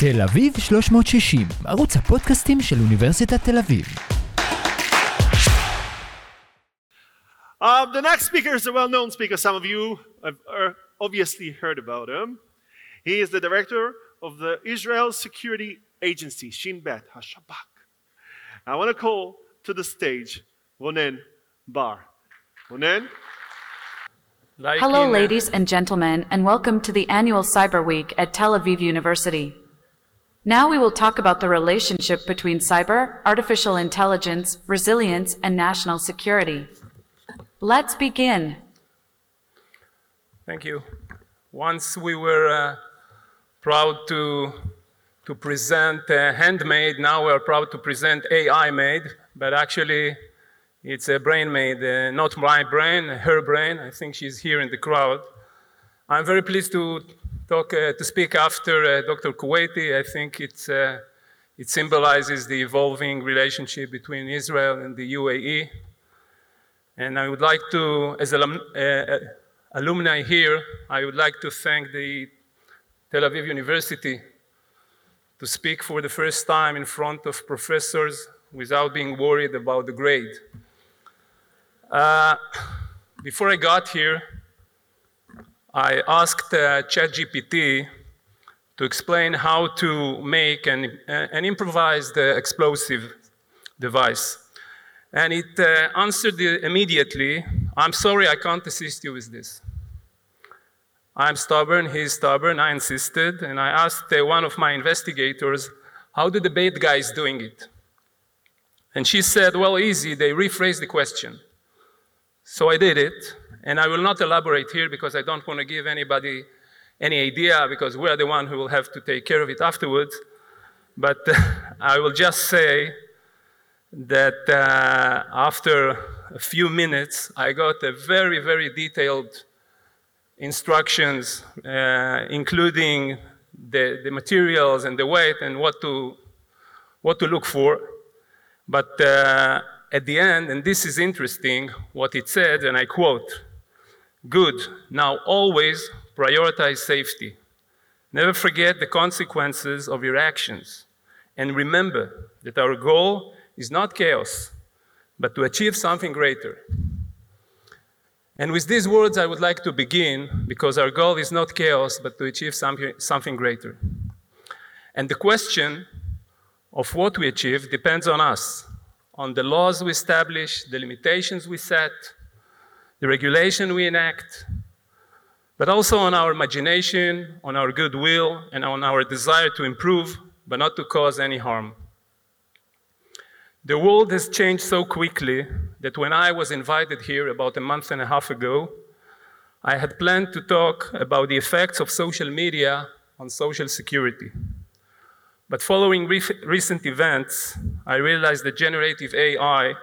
תל אביב 360, ערוץ הפודקאסטים של אוניברסיטת תל אביב. Um, the next speaker is a well known speaker. Some of you have uh, obviously heard about him. He is the director of the Israel Security Agency, Shin Bet, HaShabak. I want to call to the stage Ronen Bar. Ronen? Like Hello, in, uh, ladies and gentlemen, and welcome to the annual Cyber Week at Tel Aviv University. Now we will talk about the relationship between cyber, artificial intelligence, resilience, and national security. Let's begin. Thank you. Once we were uh, proud to, to present uh, handmade, now we are proud to present AI made, but actually it's a brain made, uh, not my brain, her brain. I think she's here in the crowd. I'm very pleased to talk, uh, to speak after uh, Dr. Kuwaiti. I think it's, uh, it symbolizes the evolving relationship between Israel and the UAE. And I would like to, as alum, uh, uh, alumni here, I would like to thank the Tel Aviv University to speak for the first time in front of professors without being worried about the grade. Uh, before I got here, I asked uh, ChatGPT to explain how to make an, uh, an improvised uh, explosive device. And it uh, answered immediately, I'm sorry, I can't assist you with this. I'm stubborn, he's stubborn, I insisted, and I asked uh, one of my investigators, how do the bad guys doing it? And she said, well, easy, they rephrased the question. So I did it, and I will not elaborate here because I don't want to give anybody any idea because we're the one who will have to take care of it afterwards. But I will just say that uh, after a few minutes, I got a very, very detailed instructions, uh, including the, the materials and the weight and what to, what to look for. But uh, at the end, and this is interesting, what it said, and I quote Good, now always prioritize safety. Never forget the consequences of your actions. And remember that our goal is not chaos, but to achieve something greater. And with these words, I would like to begin because our goal is not chaos, but to achieve something, something greater. And the question of what we achieve depends on us, on the laws we establish, the limitations we set, the regulation we enact, but also on our imagination, on our goodwill, and on our desire to improve, but not to cause any harm. The world has changed so quickly that when I was invited here about a month and a half ago, I had planned to talk about the effects of social media on social security. But following ref- recent events, I realized that generative AI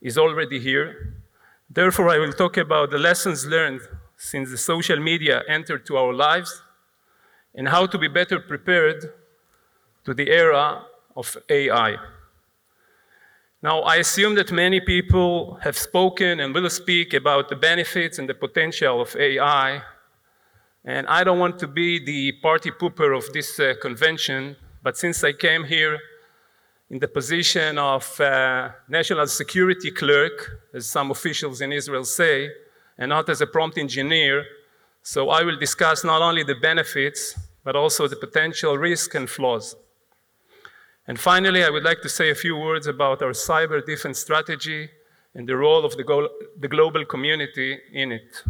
is already here. Therefore, I will talk about the lessons learned since the social media entered to our lives and how to be better prepared to the era of AI. Now, I assume that many people have spoken and will speak about the benefits and the potential of AI, and I don't want to be the party pooper of this uh, convention, but since I came here in the position of uh, national security clerk, as some officials in Israel say, and not as a prompt engineer, so I will discuss not only the benefits, but also the potential risk and flaws. And finally, I would like to say a few words about our cyber defense strategy and the role of the, go- the global community in it.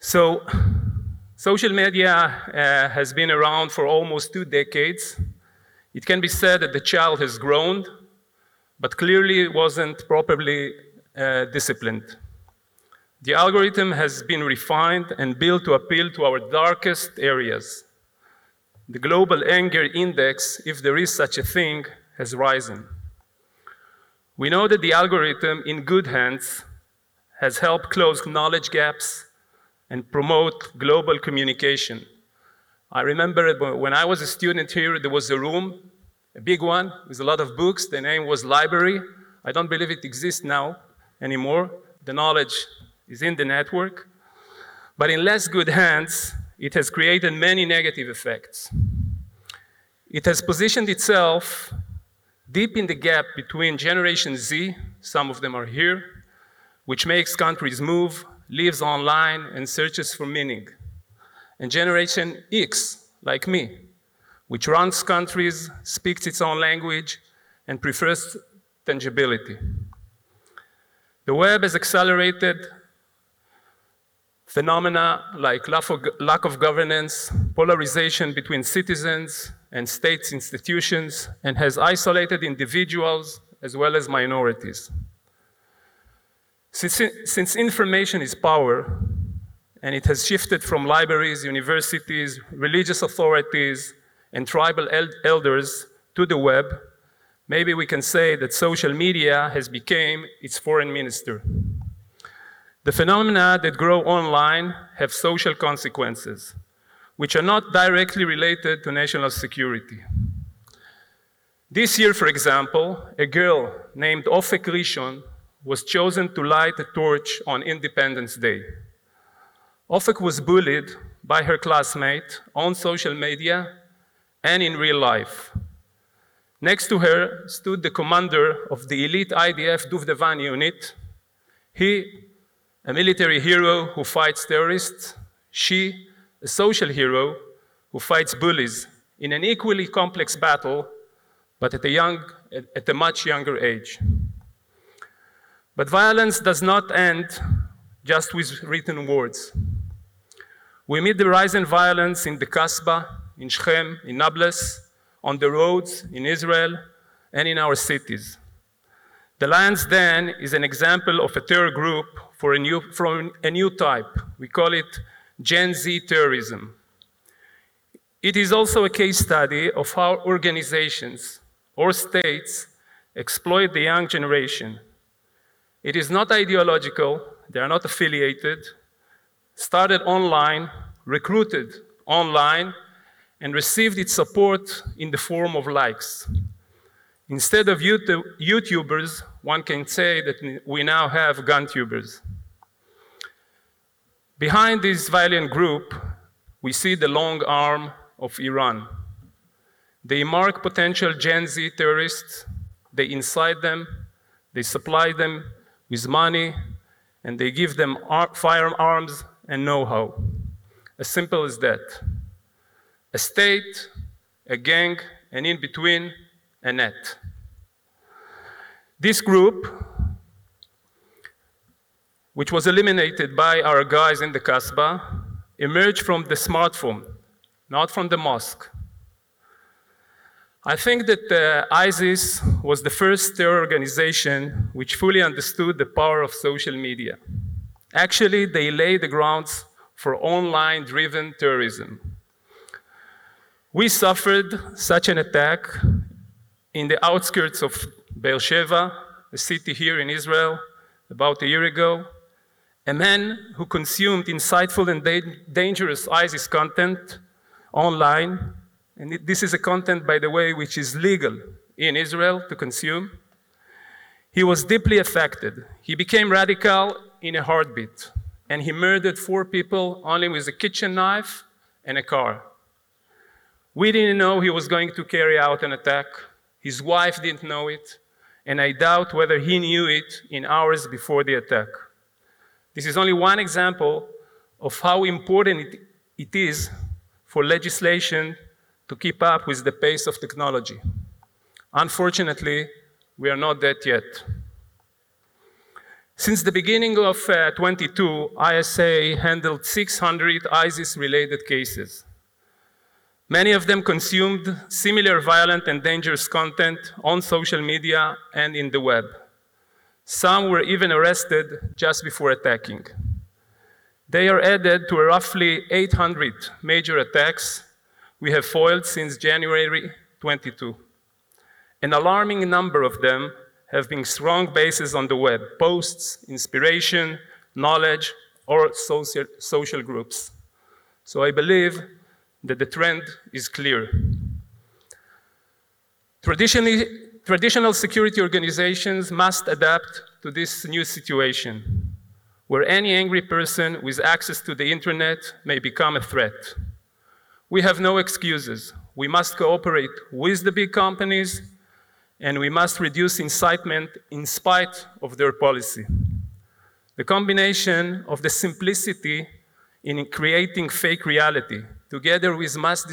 So, social media uh, has been around for almost two decades. It can be said that the child has grown, but clearly wasn't properly uh, disciplined. The algorithm has been refined and built to appeal to our darkest areas. The global anger index, if there is such a thing, has risen. We know that the algorithm, in good hands, has helped close knowledge gaps and promote global communication. I remember when I was a student here, there was a room, a big one, with a lot of books. The name was Library. I don't believe it exists now anymore. The knowledge is in the network. But in less good hands, it has created many negative effects. It has positioned itself deep in the gap between Generation Z, some of them are here, which makes countries move, lives online, and searches for meaning, and Generation X, like me, which runs countries, speaks its own language, and prefers tangibility. The web has accelerated phenomena like lack of governance, polarization between citizens and states institutions, and has isolated individuals as well as minorities. Since, since information is power, and it has shifted from libraries, universities, religious authorities, and tribal el elders to the web, maybe we can say that social media has become its foreign minister. The phenomena that grow online have social consequences, which are not directly related to national security. This year, for example, a girl named Ofek Rishon was chosen to light a torch on Independence Day. Ofek was bullied by her classmate on social media and in real life. Next to her stood the commander of the elite IDF Duvdevan unit. He, a military hero who fights terrorists, she, a social hero who fights bullies in an equally complex battle, but at a, young, at a much younger age. But violence does not end just with written words. We meet the rise in violence in the Kasbah, in Shechem, in Nablus, on the roads, in Israel, and in our cities. The Lion's Den is an example of a terror group a new, from a new type. We call it Gen Z terrorism. It is also a case study of how organizations or states exploit the young generation it is not ideological, they are not affiliated, started online, recruited online, and received its support in the form of likes. Instead of YouTubers, one can say that we now have GunTubers. Behind this violent group, we see the long arm of Iran. They mark potential Gen Z terrorists, they incite them, they supply them with money, and they give them firearms and know-how. As simple as that. A state, a gang, and in between, a net. This group, which was eliminated by our guys in the Kasbah, emerged from the smartphone, not from the mosque. I think that uh, ISIS was the first terror organization which fully understood the power of social media. Actually, they laid the grounds for online driven terrorism. We suffered such an attack in the outskirts of Beersheba, a city here in Israel, about a year ago. A man who consumed inciteful and da dangerous ISIS content online and this is a content, by the way, which is legal in Israel to consume. He was deeply affected. He became radical in a heartbeat, and he murdered four people only with a kitchen knife and a car. We didn't know he was going to carry out an attack. His wife didn't know it, and I doubt whether he knew it in hours before the attack. This is only one example of how important it, it is for legislation to keep up with the pace of technology. Unfortunately, we are not that yet. Since the beginning of uh, 22, ISA handled 600 ISIS-related cases. Many of them consumed similar violent and dangerous content on social media and in the web. Some were even arrested just before attacking. They are added to roughly 800 major attacks we have foiled since January 22. An alarming number of them have been strong bases on the web, posts, inspiration, knowledge, or social, social groups. So I believe that the trend is clear. Traditionally, traditional security organizations must adapt to this new situation. where any angry person with access to the internet may become a threat. We have no excuses. We must cooperate with the big companies, and we must reduce incitement in spite of their policy. The combination of the simplicity in creating fake reality, together with mass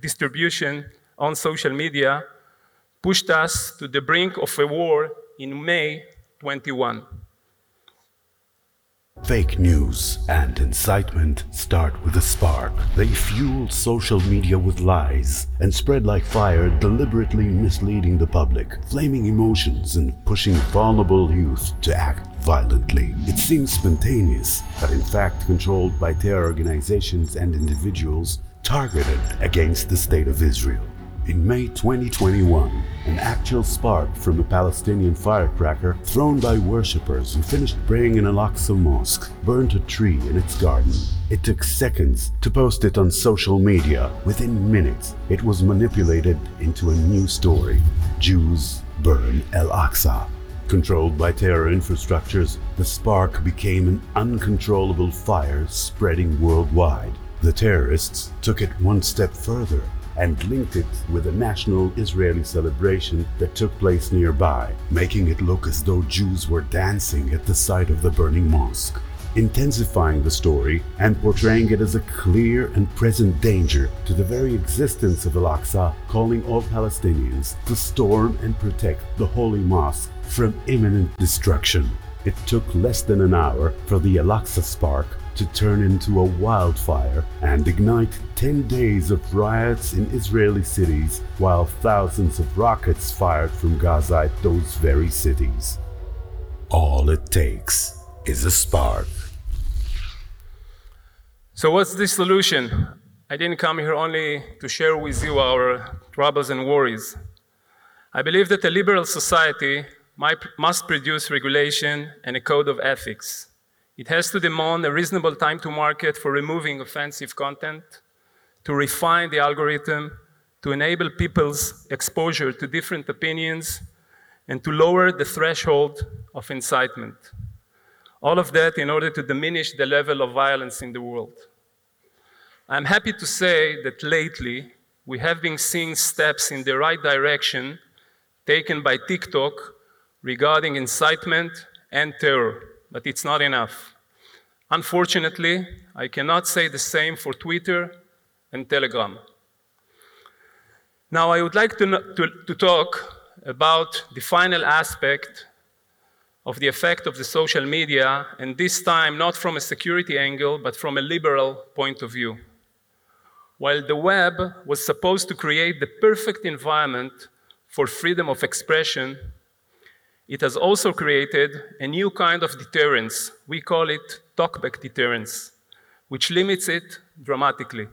distribution on social media, pushed us to the brink of a war in May 21. Fake news and incitement start with a spark. They fuel social media with lies and spread like fire, deliberately misleading the public, flaming emotions, and pushing vulnerable youth to act violently. It seems spontaneous, but in fact controlled by terror organizations and individuals targeted against the State of Israel. In May 2021, an actual spark from a Palestinian firecracker thrown by worshippers who finished praying in Al-Aqsa Mosque burnt a tree in its garden. It took seconds to post it on social media. Within minutes, it was manipulated into a new story. Jews burn Al-Aqsa. Controlled by terror infrastructures, the spark became an uncontrollable fire spreading worldwide. The terrorists took it one step further and linked it with a national Israeli celebration that took place nearby, making it look as though Jews were dancing at the site of the burning mosque, intensifying the story and portraying it as a clear and present danger to the very existence of Al-Aqsa, calling all Palestinians to storm and protect the holy mosque from imminent destruction. It took less than an hour for the Al-Aqsa spark to turn into a wildfire and ignite 10 days of riots in Israeli cities while thousands of rockets fired from Gaza at those very cities. All it takes is a spark. So, what's the solution? I didn't come here only to share with you our troubles and worries. I believe that a liberal society must produce regulation and a code of ethics it has to demand a reasonable time to market for removing offensive content, to refine the algorithm, to enable people's exposure to different opinions, and to lower the threshold of incitement. All of that in order to diminish the level of violence in the world. I'm happy to say that lately we have been seeing steps in the right direction taken by TikTok regarding incitement and terror but it's not enough. Unfortunately, I cannot say the same for Twitter and Telegram. Now, I would like to, to, to talk about the final aspect of the effect of the social media, and this time not from a security angle, but from a liberal point of view. While the web was supposed to create the perfect environment for freedom of expression, it has also created a new kind of deterrence. We call it talkback deterrence, which limits it dramatically.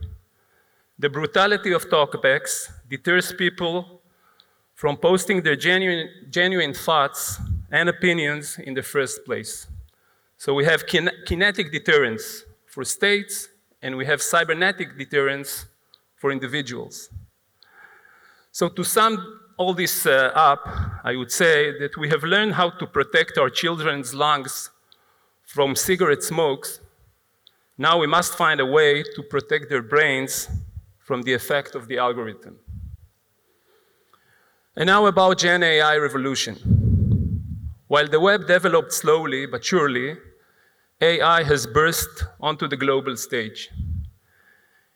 The brutality of talkbacks deters people from posting their genuine, genuine thoughts and opinions in the first place. So we have kin- kinetic deterrence for states, and we have cybernetic deterrence for individuals. So, to sum all this uh, up, I would say that we have learned how to protect our children's lungs from cigarette smokes. Now we must find a way to protect their brains from the effect of the algorithm. And now about Gen AI revolution. While the web developed slowly but surely, AI has burst onto the global stage.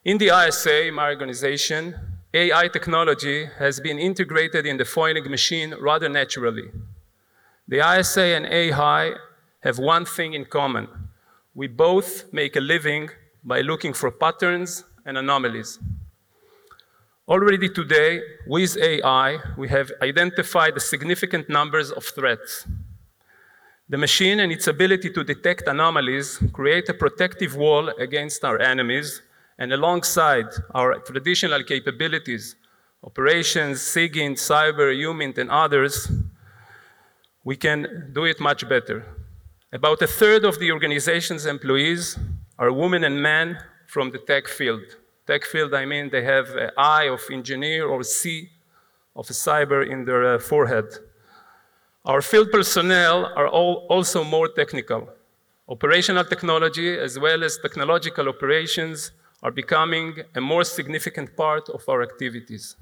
In the ISA, my organization, AI technology has been integrated in the foiling machine rather naturally. The ISA and AI have one thing in common. We both make a living by looking for patterns and anomalies. Already today, with AI, we have identified significant numbers of threats. The machine and its ability to detect anomalies create a protective wall against our enemies and alongside our traditional capabilities, operations, SIGINT, cyber, HUMINT, and others, we can do it much better. About a third of the organization's employees are women and men from the tech field. Tech field, I mean, they have an I of engineer or C of cyber in their uh, forehead. Our field personnel are all also more technical. Operational technology, as well as technological operations, are becoming a more significant part of our activities.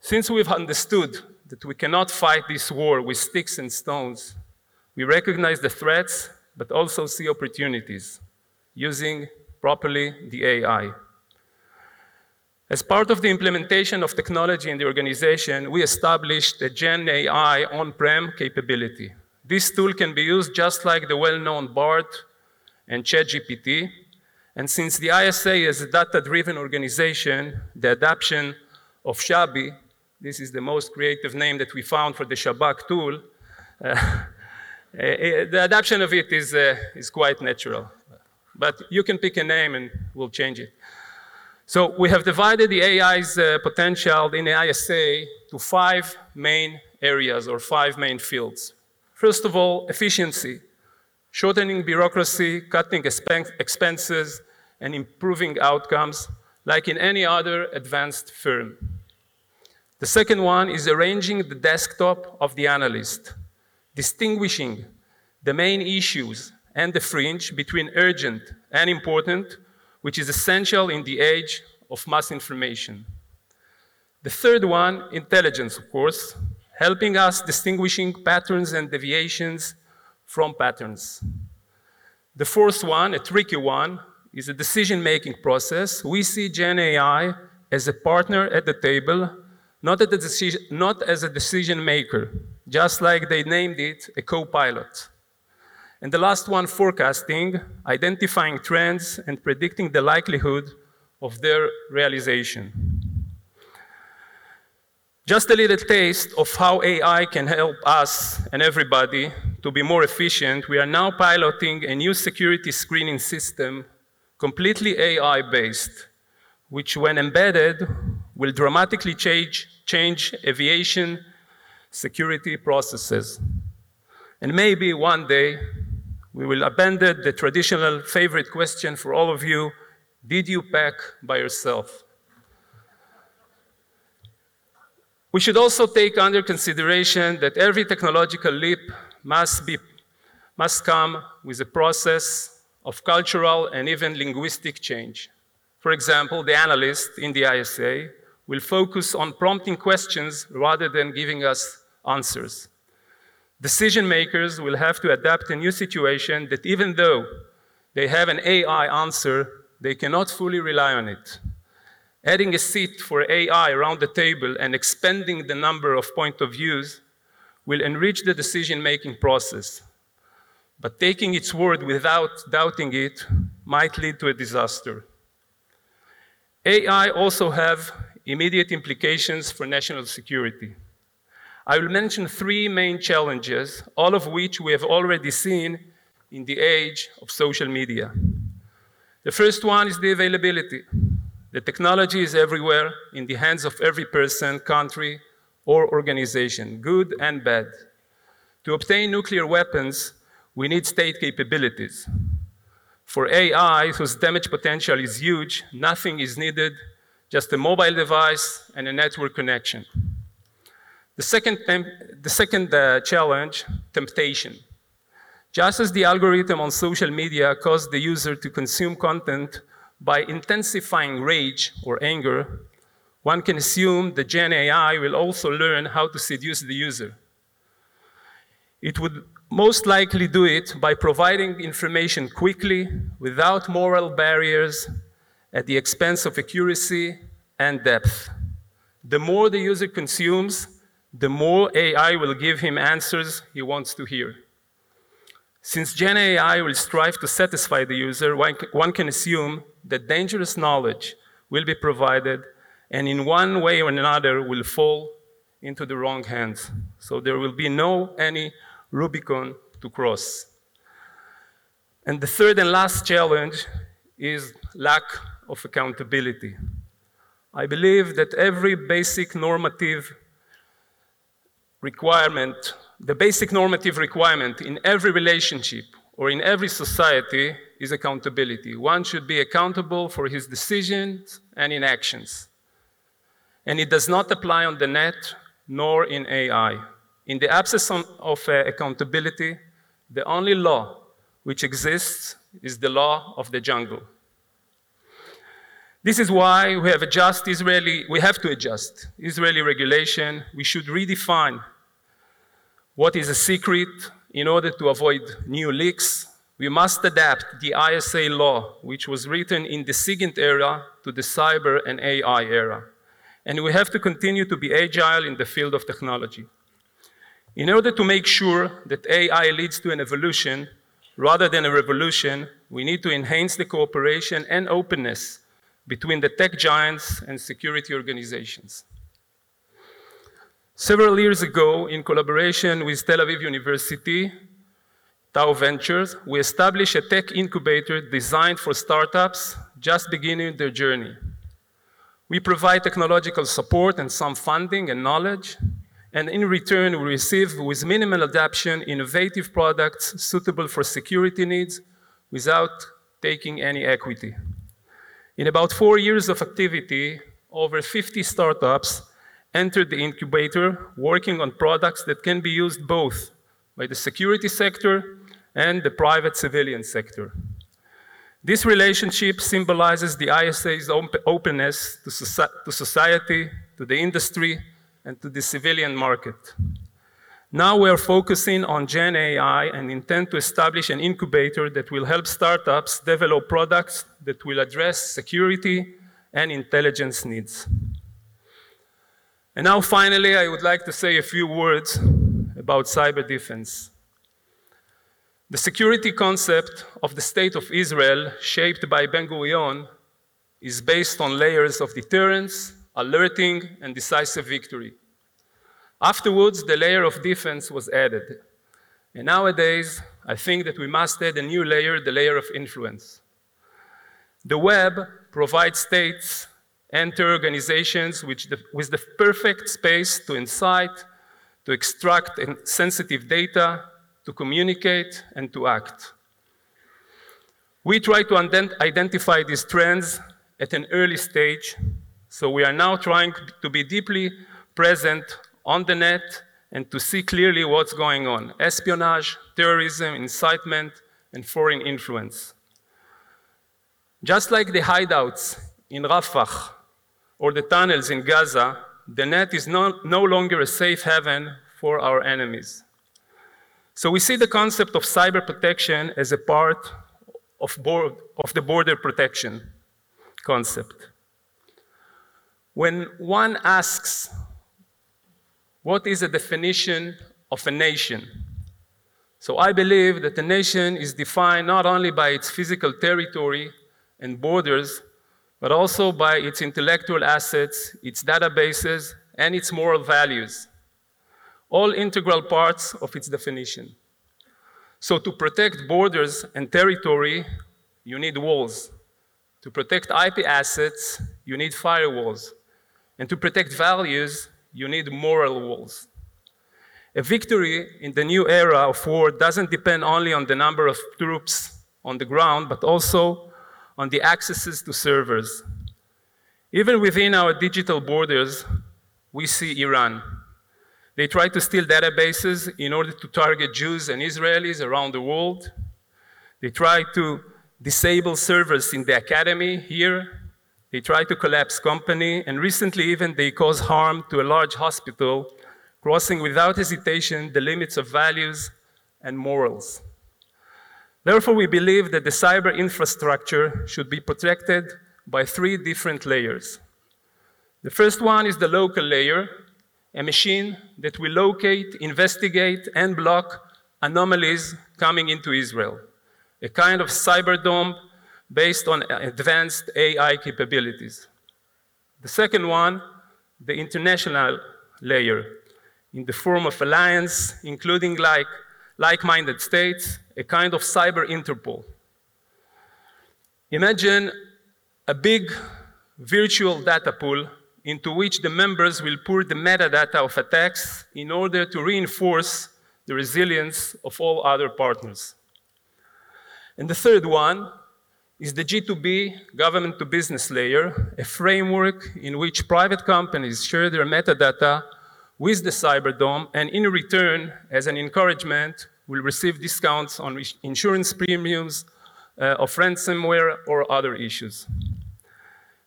Since we've understood that we cannot fight this war with sticks and stones, we recognize the threats, but also see opportunities using properly the AI. As part of the implementation of technology in the organization, we established a Gen AI on-prem capability. This tool can be used just like the well-known Bard and ChatGPT. And since the ISA is a data-driven organization, the adoption of Shabi, this is the most creative name that we found for the Shabak tool, uh, the adoption of it is, uh, is quite natural. But you can pick a name and we'll change it. So we have divided the AI's uh, potential in the ISA to five main areas or five main fields. First of all, efficiency, shortening bureaucracy, cutting expenses, and improving outcomes like in any other advanced firm. The second one is arranging the desktop of the analyst, distinguishing the main issues and the fringe between urgent and important, which is essential in the age of mass information. The third one, intelligence, of course, helping us distinguishing patterns and deviations from patterns. The fourth one, a tricky one, is a decision-making process. We see Gen AI as a partner at the table, not, not as a decision maker, just like they named it a co-pilot. And the last one, forecasting, identifying trends and predicting the likelihood of their realization. Just a little taste of how AI can help us and everybody to be more efficient. We are now piloting a new security screening system, completely AI based, which, when embedded, will dramatically change, change aviation security processes. And maybe one day we will abandon the traditional favorite question for all of you Did you pack by yourself? We should also take under consideration that every technological leap must, be, must come with a process of cultural and even linguistic change. For example, the analyst in the ISA will focus on prompting questions rather than giving us answers. Decision makers will have to adapt a new situation that even though they have an AI answer, they cannot fully rely on it. Adding a seat for AI around the table and expanding the number of point of views will enrich the decision making process. But taking its word without doubting it might lead to a disaster. AI also have immediate implications for national security. I will mention three main challenges, all of which we have already seen in the age of social media. The first one is the availability. The technology is everywhere in the hands of every person, country, or organization, good and bad. To obtain nuclear weapons, we need state capabilities. For AI, whose damage potential is huge, nothing is needed, just a mobile device and a network connection. The second, the second uh, challenge, temptation. Just as the algorithm on social media caused the user to consume content by intensifying rage or anger, one can assume the Gen AI will also learn how to seduce the user. It would most likely do it by providing information quickly, without moral barriers, at the expense of accuracy and depth. The more the user consumes, the more AI will give him answers he wants to hear. Since Gen AI will strive to satisfy the user, one can assume that dangerous knowledge will be provided and in one way or another will fall into the wrong hands. So there will be no any Rubicon to cross. And the third and last challenge is lack of accountability. I believe that every basic normative requirement, the basic normative requirement in every relationship or in every society is accountability. One should be accountable for his decisions and inactions. And it does not apply on the net nor in AI. In the absence of uh, accountability, the only law which exists is the law of the jungle. This is why we have adjust Israeli, we have to adjust Israeli regulation. We should redefine what is a secret in order to avoid new leaks. We must adapt the ISA law, which was written in the SIGINT era, to the cyber and AI era. And we have to continue to be agile in the field of technology. In order to make sure that AI leads to an evolution rather than a revolution, we need to enhance the cooperation and openness between the tech giants and security organizations. Several years ago, in collaboration with Tel Aviv University, Tau Ventures, we established a tech incubator designed for startups just beginning their journey. We provide technological support and some funding and knowledge, and in return, we receive, with minimal adaptation, innovative products suitable for security needs without taking any equity. In about four years of activity, over 50 startups entered the incubator working on products that can be used both by the security sector and the private civilian sector. This relationship symbolizes the ISA's op- openness to society, to the industry, and to the civilian market. Now we are focusing on Gen AI and intend to establish an incubator that will help startups develop products that will address security and intelligence needs. And now, finally, I would like to say a few words about cyber defense. The security concept of the State of Israel, shaped by Ben Gurion, is based on layers of deterrence, alerting, and decisive victory. Afterwards, the layer of defense was added. And nowadays, I think that we must add a new layer, the layer of influence. The web provides states and organizations the, with the perfect space to incite, to extract sensitive data, to communicate, and to act. We try to ident- identify these trends at an early stage, so we are now trying to be deeply present on the net and to see clearly what's going on espionage, terrorism, incitement, and foreign influence. Just like the hideouts in Rafah or the tunnels in Gaza, the net is no, no longer a safe haven for our enemies. So we see the concept of cyber protection as a part of, board, of the border protection concept. When one asks what is the definition of a nation? So I believe that a nation is defined not only by its physical territory and borders, but also by its intellectual assets, its databases, and its moral values, all integral parts of its definition. So, to protect borders and territory, you need walls. To protect IP assets, you need firewalls. And to protect values, you need moral walls. A victory in the new era of war doesn't depend only on the number of troops on the ground, but also on the accesses to servers. Even within our digital borders, we see Iran. They try to steal databases in order to target Jews and Israelis around the world. They try to disable servers in the academy here. They try to collapse company, and recently even they caused harm to a large hospital, crossing without hesitation the limits of values and morals. Therefore, we believe that the cyber infrastructure should be protected by three different layers. The first one is the local layer, a machine that will locate, investigate, and block anomalies coming into Israel, a kind of cyber dome based on uh, advanced AI capabilities. The second one, the international layer, in the form of alliance, including like like-minded states, a kind of cyber Interpol. Imagine a big virtual data pool into which the members will pour the metadata of attacks in order to reinforce the resilience of all other partners. And the third one is the G2B, government to business layer, a framework in which private companies share their metadata with the Cyberdome and in return, as an encouragement, will receive discounts on insurance premiums uh, of ransomware or other issues.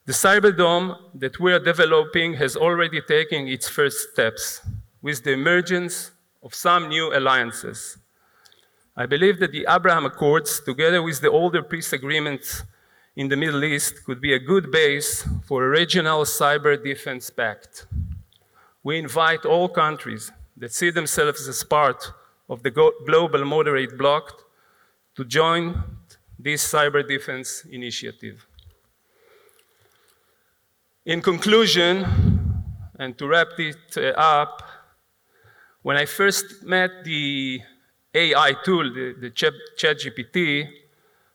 The Cyberdome that we are developing has already taken its first steps with the emergence of some new alliances. I believe that the Abraham Accords, together with the older peace agreements in the Middle East, could be a good base for a regional cyber defense pact. We invite all countries that see themselves as part of the global moderate bloc to join this cyber defense initiative. In conclusion, and to wrap it uh, up, when I first met the AI tool, the, the Chat- ChatGPT,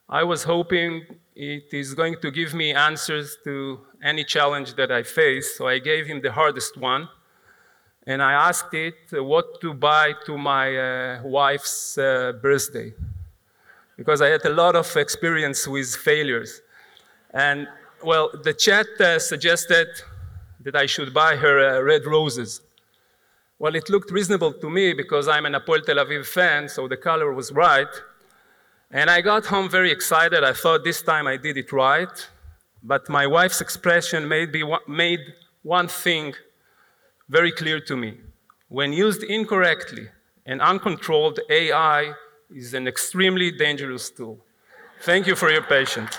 I was hoping it is going to give me answers to any challenge that I face, so I gave him the hardest one. And I asked it uh, what to buy to my uh, wife's uh, birthday, because I had a lot of experience with failures. And well, the chat uh, suggested that I should buy her uh, red roses. Well, it looked reasonable to me because I'm an Apoel Tel Aviv fan, so the color was right. And I got home very excited. I thought this time I did it right. But my wife's expression made, made one thing very clear to me. When used incorrectly and uncontrolled, AI is an extremely dangerous tool. Thank you for your patience.